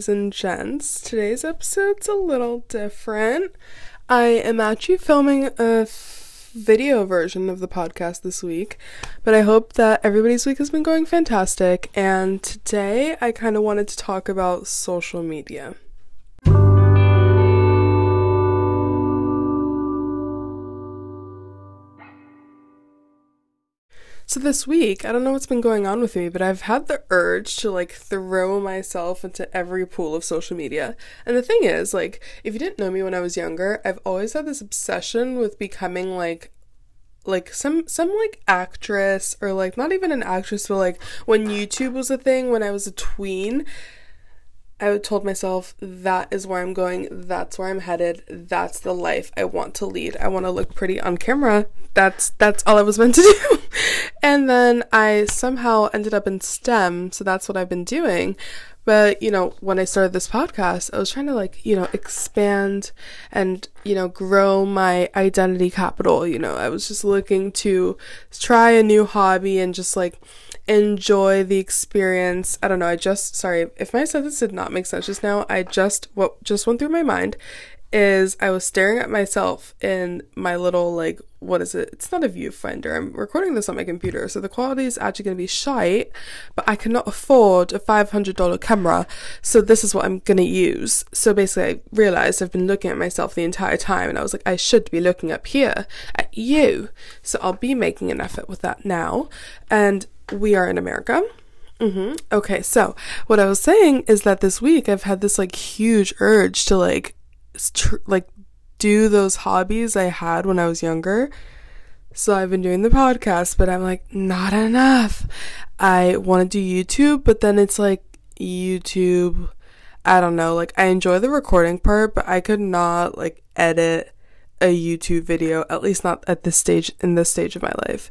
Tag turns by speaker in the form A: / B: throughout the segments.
A: ladies and gents. Today's episode's a little different. I am actually filming a f- video version of the podcast this week, but I hope that everybody's week has been going fantastic. And today I kind of wanted to talk about social media. So this week, I don't know what's been going on with me, but I've had the urge to like throw myself into every pool of social media. And the thing is, like, if you didn't know me when I was younger, I've always had this obsession with becoming like like some some like actress or like not even an actress but like when YouTube was a thing when I was a tween I told myself that is where I'm going, that's where I'm headed, that's the life I want to lead. I want to look pretty on camera. That's that's all I was meant to do. and then I somehow ended up in STEM, so that's what I've been doing. But, you know, when I started this podcast, I was trying to like, you know, expand and, you know, grow my identity capital, you know. I was just looking to try a new hobby and just like enjoy the experience. I don't know. I just sorry if my sentence did not make sense just now. I just what just went through my mind is I was staring at myself in my little like what is it? It's not a viewfinder. I'm recording this on my computer, so the quality is actually going to be shite. But I cannot afford a five hundred dollar camera, so this is what I'm going to use. So basically, I realized I've been looking at myself the entire time, and I was like, I should be looking up here at you. So I'll be making an effort with that now, and we are in America. Mm-hmm. Okay, so what I was saying is that this week I've had this like huge urge to like, tr- like do those hobbies I had when I was younger. So I've been doing the podcast, but I'm like, not enough. I want to do YouTube, but then it's like YouTube. I don't know. Like, I enjoy the recording part, but I could not like edit a YouTube video, at least not at this stage, in this stage of my life.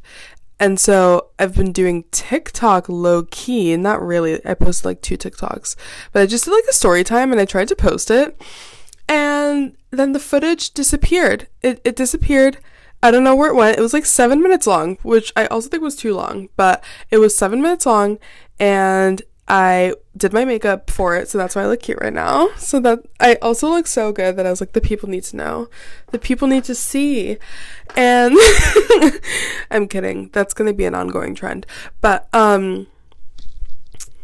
A: And so I've been doing TikTok low key, not really. I posted like two TikToks, but I just did like a story time and I tried to post it. And then the footage disappeared. It, it disappeared. I don't know where it went. It was like seven minutes long, which I also think was too long, but it was seven minutes long and I did my makeup for it, so that's why I look cute right now. So that I also look so good that I was like, the people need to know. The people need to see. And I'm kidding. That's gonna be an ongoing trend. But um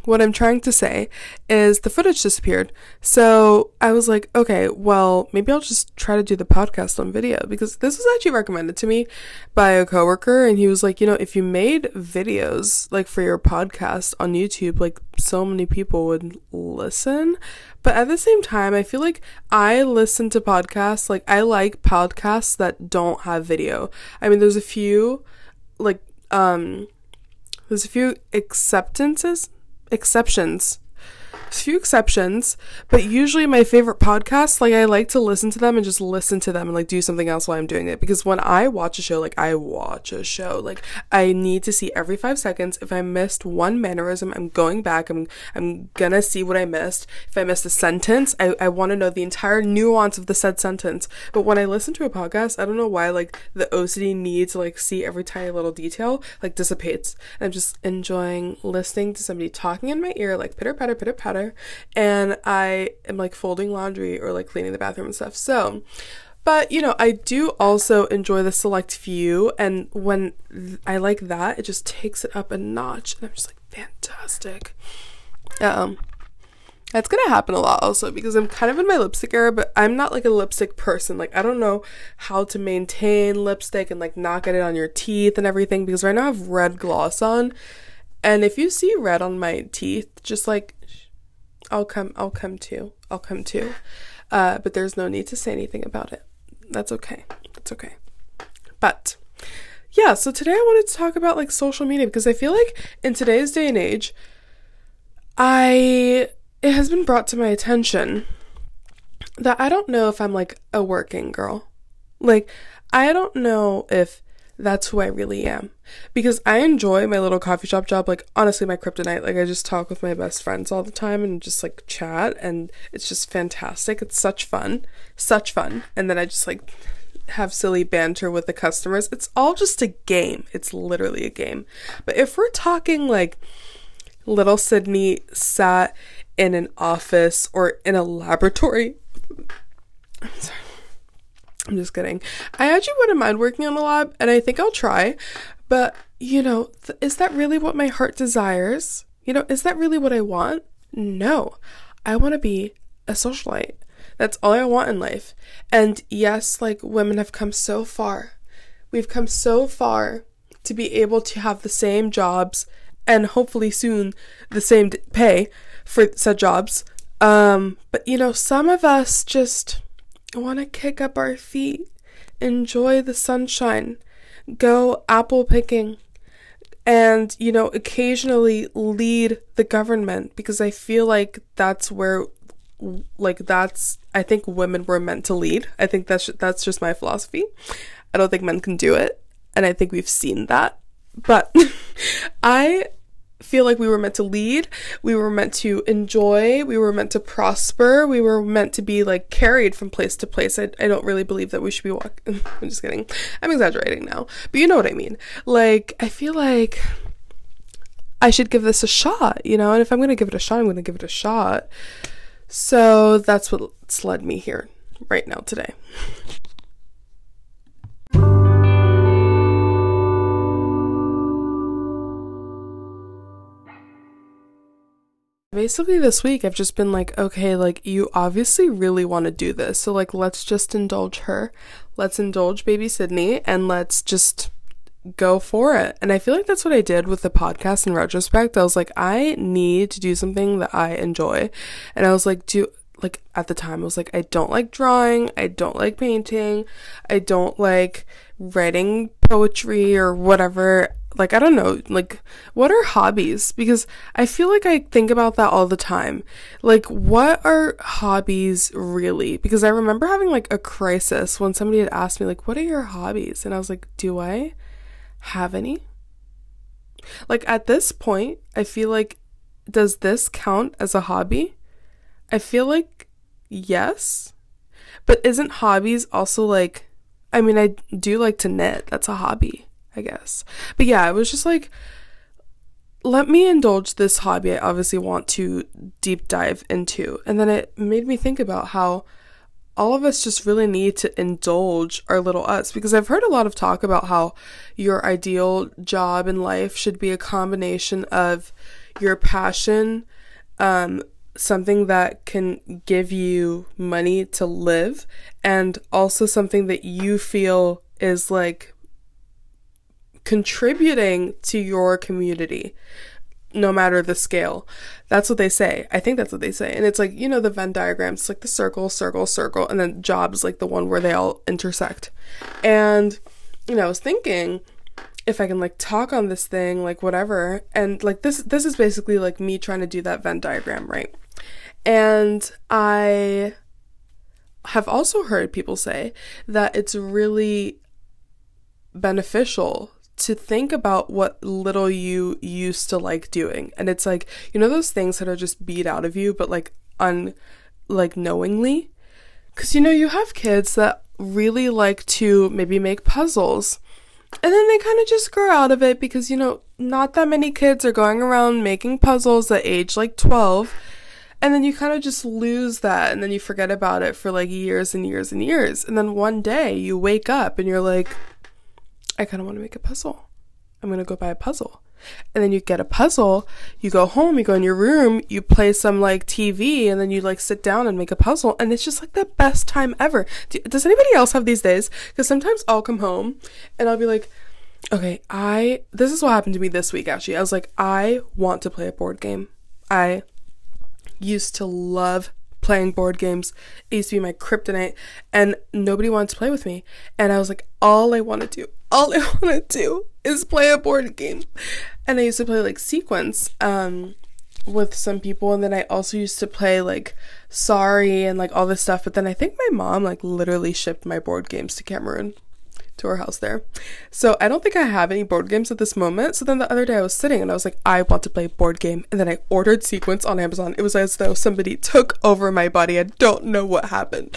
A: what I'm trying to say is the footage disappeared. So I was like, okay, well, maybe I'll just try to do the podcast on video because this was actually recommended to me by a coworker. And he was like, you know, if you made videos like for your podcast on YouTube, like so many people would listen. But at the same time, I feel like I listen to podcasts, like I like podcasts that don't have video. I mean, there's a few, like, um, there's a few acceptances exceptions few exceptions, but usually my favorite podcasts, like I like to listen to them and just listen to them and like do something else while I'm doing it. Because when I watch a show, like I watch a show, like I need to see every five seconds. If I missed one mannerism, I'm going back. I'm I'm gonna see what I missed. If I missed a sentence, I, I want to know the entire nuance of the said sentence. But when I listen to a podcast, I don't know why like the OCD need to like see every tiny little detail like dissipates. I'm just enjoying listening to somebody talking in my ear, like pitter patter, pitter patter and I am like folding laundry or like cleaning the bathroom and stuff. So, but you know, I do also enjoy the select few, and when th- I like that, it just takes it up a notch, and I'm just like, fantastic. Um, that's gonna happen a lot also because I'm kind of in my lipstick era, but I'm not like a lipstick person. Like I don't know how to maintain lipstick and like not get it on your teeth and everything because right now I have red gloss on. And if you see red on my teeth, just like I'll come I'll come too. I'll come too. Uh, but there's no need to say anything about it. That's okay. That's okay. But yeah, so today I wanted to talk about like social media because I feel like in today's day and age, I it has been brought to my attention that I don't know if I'm like a working girl. Like I don't know if that's who I really am. Because I enjoy my little coffee shop job. Like, honestly, my kryptonite. Like, I just talk with my best friends all the time and just like chat, and it's just fantastic. It's such fun. Such fun. And then I just like have silly banter with the customers. It's all just a game. It's literally a game. But if we're talking like little Sydney sat in an office or in a laboratory. I'm sorry. I'm just kidding. I actually wouldn't mind working in a lab, and I think I'll try. But, you know, th- is that really what my heart desires? You know, is that really what I want? No. I want to be a socialite. That's all I want in life. And yes, like women have come so far. We've come so far to be able to have the same jobs and hopefully soon the same pay for said jobs. Um, but you know, some of us just want to kick up our feet, enjoy the sunshine, go apple picking, and you know, occasionally lead the government because I feel like that's where like that's I think women were meant to lead. I think that's that's just my philosophy. I don't think men can do it, and I think we've seen that. But I feel like we were meant to lead, we were meant to enjoy, we were meant to prosper, we were meant to be like carried from place to place. I, I don't really believe that we should be walking. I'm just kidding. I'm exaggerating now, but you know what I mean. Like, I feel like I should give this a shot, you know, and if I'm going to give it a shot, I'm going to give it a shot. So that's what's led me here right now today. Basically, this week I've just been like, okay, like you obviously really want to do this. So, like, let's just indulge her. Let's indulge baby Sydney and let's just go for it. And I feel like that's what I did with the podcast in retrospect. I was like, I need to do something that I enjoy. And I was like, do like at the time I was like I don't like drawing, I don't like painting, I don't like writing poetry or whatever like I don't know, like what are hobbies? Because I feel like I think about that all the time. Like what are hobbies really? Because I remember having like a crisis when somebody had asked me like what are your hobbies? And I was like, do I have any? Like at this point, I feel like does this count as a hobby? I feel like yes. But isn't hobbies also like I mean, I do like to knit. That's a hobby. I guess. But yeah, it was just like, let me indulge this hobby I obviously want to deep dive into. And then it made me think about how all of us just really need to indulge our little us because I've heard a lot of talk about how your ideal job in life should be a combination of your passion, um, something that can give you money to live, and also something that you feel is like contributing to your community no matter the scale. That's what they say. I think that's what they say. And it's like, you know, the Venn diagrams, it's like the circle, circle, circle, and then jobs like the one where they all intersect. And, you know, I was thinking if I can like talk on this thing, like whatever. And like this this is basically like me trying to do that Venn diagram, right? And I have also heard people say that it's really beneficial to think about what little you used to like doing. And it's like, you know, those things that are just beat out of you, but like un, like knowingly. Cause you know, you have kids that really like to maybe make puzzles. And then they kind of just grow out of it because, you know, not that many kids are going around making puzzles at age like 12. And then you kind of just lose that and then you forget about it for like years and years and years. And then one day you wake up and you're like, I kind of want to make a puzzle. I'm going to go buy a puzzle. And then you get a puzzle, you go home, you go in your room, you play some like TV, and then you like sit down and make a puzzle. And it's just like the best time ever. Do, does anybody else have these days? Because sometimes I'll come home and I'll be like, okay, I, this is what happened to me this week actually. I was like, I want to play a board game. I used to love playing board games. It used to be my kryptonite, and nobody wanted to play with me. And I was like, all I want to do, all I want to do is play a board game. And I used to play like Sequence um, with some people, and then I also used to play like Sorry and like all this stuff. But then I think my mom like literally shipped my board games to Cameroon to our house there. So I don't think I have any board games at this moment. So then the other day I was sitting and I was like, I want to play board game. And then I ordered Sequence on Amazon. It was as though somebody took over my body. I don't know what happened.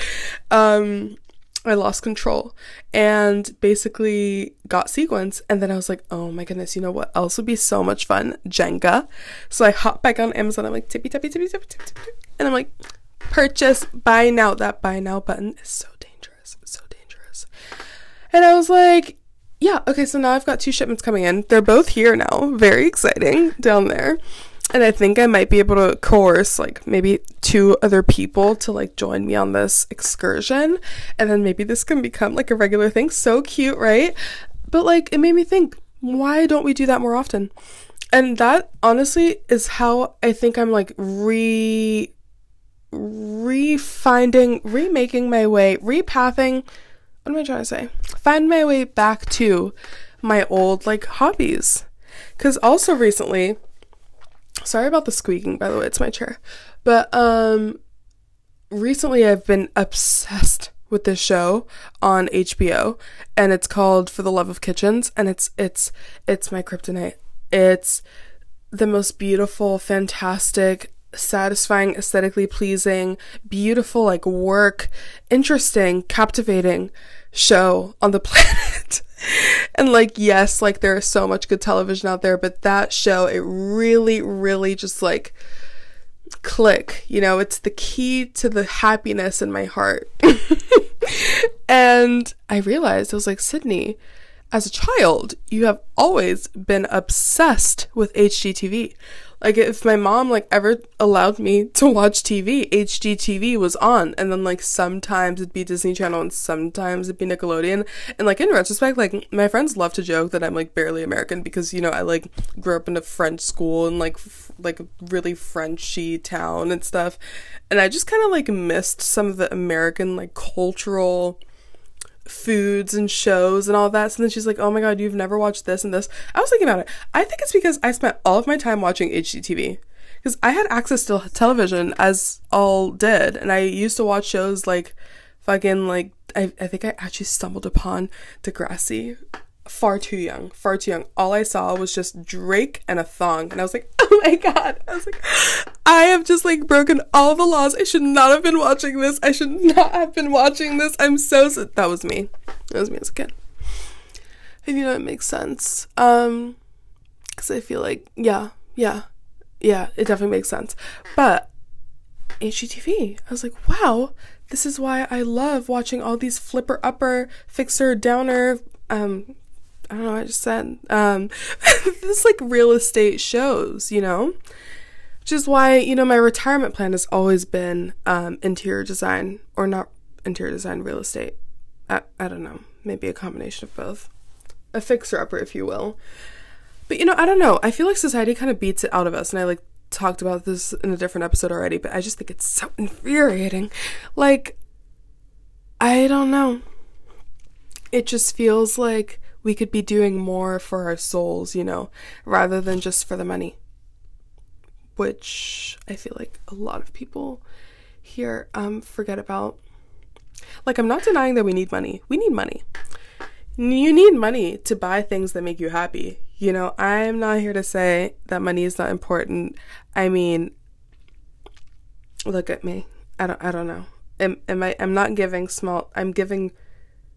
A: Um, I lost control and basically got sequence. And then I was like, oh my goodness, you know what else would be so much fun? Jenga. So I hop back on Amazon. I'm like, tippy, tippy, tippy, tippy, tippy, tippy. And I'm like, purchase, buy now. That buy now button is so dangerous. So. And I was like, yeah, okay, so now I've got two shipments coming in. They're both here now. Very exciting down there and I think I might be able to coerce like maybe two other people to like join me on this excursion and then maybe this can become like a regular thing. So cute, right? But like it made me think, why don't we do that more often? And that honestly is how I think I'm like re refinding, remaking my way, repathing. What am I trying to say? Find my way back to my old like hobbies. Cause also recently Sorry about the squeaking, by the way, it's my chair. But um recently I've been obsessed with this show on HBO and it's called For the Love of Kitchens and it's it's it's my kryptonite. It's the most beautiful, fantastic, satisfying, aesthetically pleasing, beautiful like work, interesting, captivating show on the planet. and like yes like there is so much good television out there but that show it really really just like click you know? It's the key to the happiness in my heart. And i realized i was like sydney as a child you have always been obsessed with hgtv like if my mom like ever allowed me to watch TV, HGTV was on and then like sometimes it'd be Disney Channel and sometimes it'd be Nickelodeon. And like in retrospect, like my friends love to joke that I'm like barely American because you know, I like grew up in a French school and like f- like a really Frenchy town and stuff. And I just kind of like missed some of the American like cultural foods and shows and all that. So then she's like, oh my god, you've never watched this and this. I was thinking about it. I think it's because I spent all of my time watching HGTV. Because I had access to television as all did. And I used to watch shows like fucking like I, I think I actually stumbled upon Degrassi far too young, far too young. All I saw was just Drake and a thong, and I was like, oh my god! I was like, I have just like broken all the laws. I should not have been watching this. I should not have been watching this. I'm so that was me. That was me as a kid. And you know it makes sense. Um, because I feel like yeah, yeah, yeah, it definitely makes sense. But HGTV, I was like, wow, this is why I love watching all these flipper upper, fixer downer, um, I don't know I just said. Um, this like real estate shows, you know? Which is why, you know, my retirement plan has always been um, interior design or not interior design, real estate. I, I don't know. Maybe a combination of both. A fixer upper, if you will. But, you know, I don't know. I feel like society kind of beats it out of us. And I like talked about this in a different episode already, but I just think it's so infuriating. Like, I don't know. It just feels like we could be doing more for our souls, you know, rather than just for the money. Which I feel like a lot of people here um forget about. Like I'm not denying that we need money. We need money. You need money to buy things that make you happy. You know, I'm not here to say that money is not important. I mean, look at me. I don't I don't know. Am, am I I'm not giving small I'm giving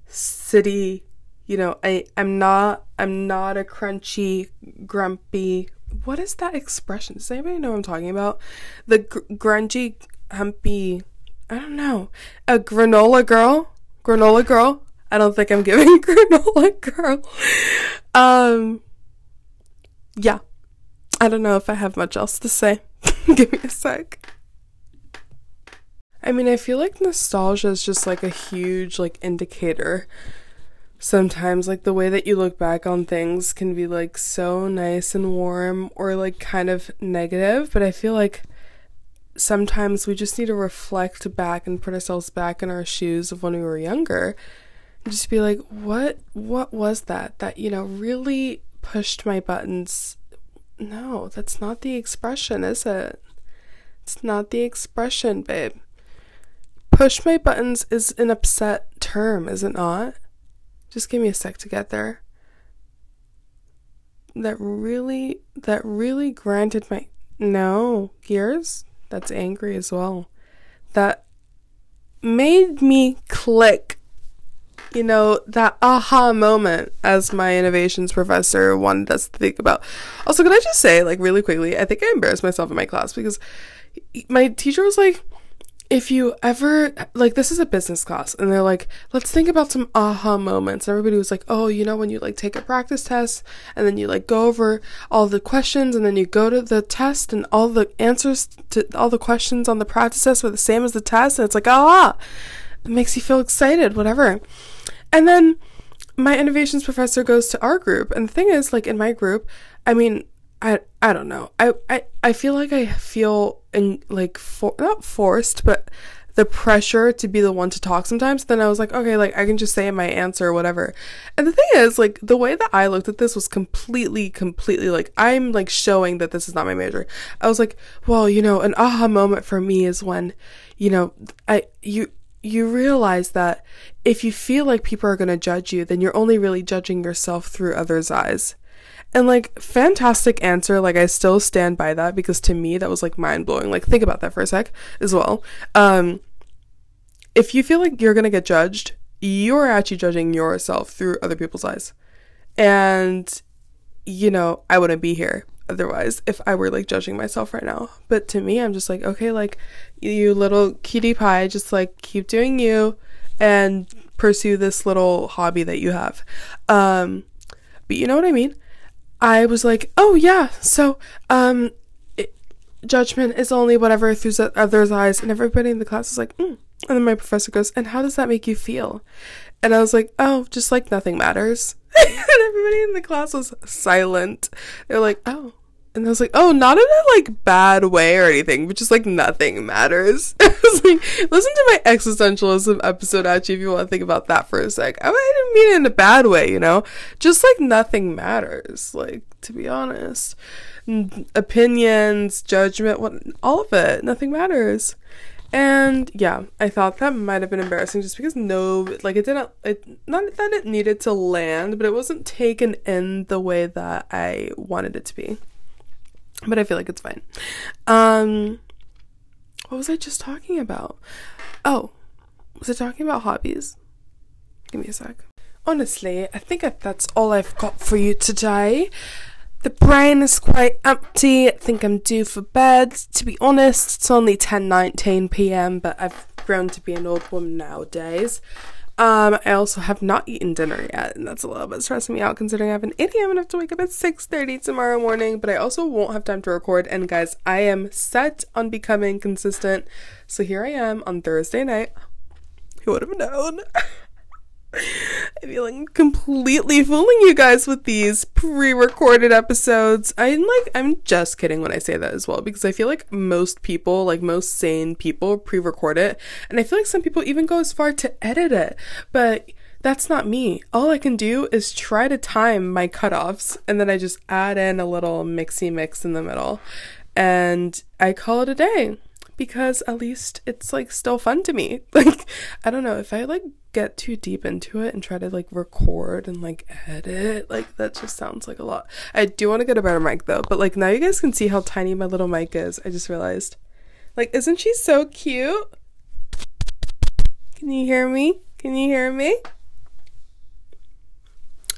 A: city you know, I I'm not I'm not a crunchy, grumpy. What is that expression? Does anybody know what I'm talking about? The gr- grungy, humpy. I don't know. A granola girl. Granola girl. I don't think I'm giving granola girl. Um. Yeah. I don't know if I have much else to say. Give me a sec. I mean, I feel like nostalgia is just like a huge like indicator sometimes like the way that you look back on things can be like so nice and warm or like kind of negative but i feel like sometimes we just need to reflect back and put ourselves back in our shoes of when we were younger and just be like what what was that that you know really pushed my buttons? No that's not the expression is it? It's not the expression babe. Push my buttons is an upset term is it not just give me a sec to get there. That really, that really granted my. No, gears? That's angry as well. That made me click. you know, that aha moment as my innovations professor wanted us to think about. Also, can I just say, like, really quickly, I think I embarrassed myself in my class because my teacher was like, if you ever like this is a business class and they're like let's think about some aha moments. Everybody was like oh you know when you like take a practice test and then you like go over all the questions and then you go to the test and all the answers to all the questions on the practice test are the same as the test and it's like ah it makes you feel excited whatever. And then my innovations professor goes to our group and the thing is like in my group i mean I I don't know. I I, I feel like I feel in like for not forced, but the pressure to be the one to talk sometimes. Then I was like, okay, like I can just say my answer or whatever. And the thing is, like the way that I looked at this was completely, completely like I'm like showing that this is not my major. I was like, well, you know, an aha moment for me is when, you know, I you you realize that if you feel like people are going to judge you, then you're only really judging yourself through others' eyes. And like, fantastic answer. Like, I still stand by that because to me, that was like mind blowing. Like, think about that for a sec as well. Um, if you feel like you're gonna get judged, you're actually judging yourself through other people's eyes. And, you know, I wouldn't be here otherwise if I were like judging myself right now. But to me, I'm just like, okay, like, you little cutie pie, just like keep doing you and pursue this little hobby that you have. Um, but you know what I mean? I was like, oh yeah, so um, it, judgment is only whatever through others' eyes, and everybody in the class is like, mm. and then my professor goes, and how does that make you feel? And I was like, oh, just like nothing matters. and everybody in the class was silent. They're like, oh, and I was like, oh, not in a like bad way or anything, but just like nothing matters. I was like, listen to my existentialism episode actually if you want to think about that for a sec. I didn't mean it in a bad way, you know? Just like nothing matters, like to be honest. Opinions, judgment, what all of it, nothing matters. And yeah, I thought that might have been embarrassing just because no, like it didn't, it, not that it needed to land, but it wasn't taken in the way that I wanted it to be but I feel like it's fine. Um, what was I just talking about? Oh, was I talking about hobbies? Give me a sec. Honestly, I think that's all I've got for you today. The brain is quite empty. I think I'm due for bed. To be honest, it's only 10:19 p.m., but I've grown to be an old woman nowadays. Um, I also have not eaten dinner yet, and that's a little bit stressing me out considering I have an 8 a.m. and have to wake up at 6:30 tomorrow morning. But I also won't have time to record. And guys, I am set on becoming consistent. So here I am on Thursday night. Who would have known? I feel like I'm completely fooling you guys with these pre-recorded episodes. I'm like I'm just kidding when I say that as well because I feel like most people, like most sane people, pre-record it, and I feel like some people even go as far to edit it. But that's not me. All I can do is try to time my cutoffs and then I just add in a little mixy mix in the middle. And I call it a day because at least it's like still fun to me. Like I don't know if I like get too deep into it and try to like record and like edit, like that just sounds like a lot. I do want to get a better mic though, but like now you guys can see how tiny my little mic is. I just realized. Like isn't she so cute? Can you hear me? Can you hear me?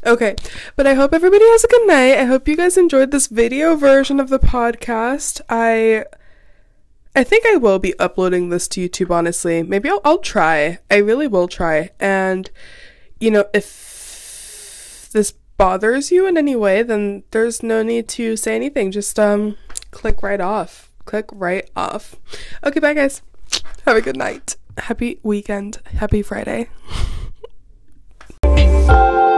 A: Okay, but I hope everybody has a good night. I hope you guys enjoyed this video version of the podcast. I I think I will be uploading this to YouTube, honestly. Maybe I'll, I'll try. I really will try. And, you know, if this bothers you in any way, then there's no need to say anything. Just, um, click right off. Click right off. Okay, bye, guys. Have a good night. Happy weekend. Happy Friday.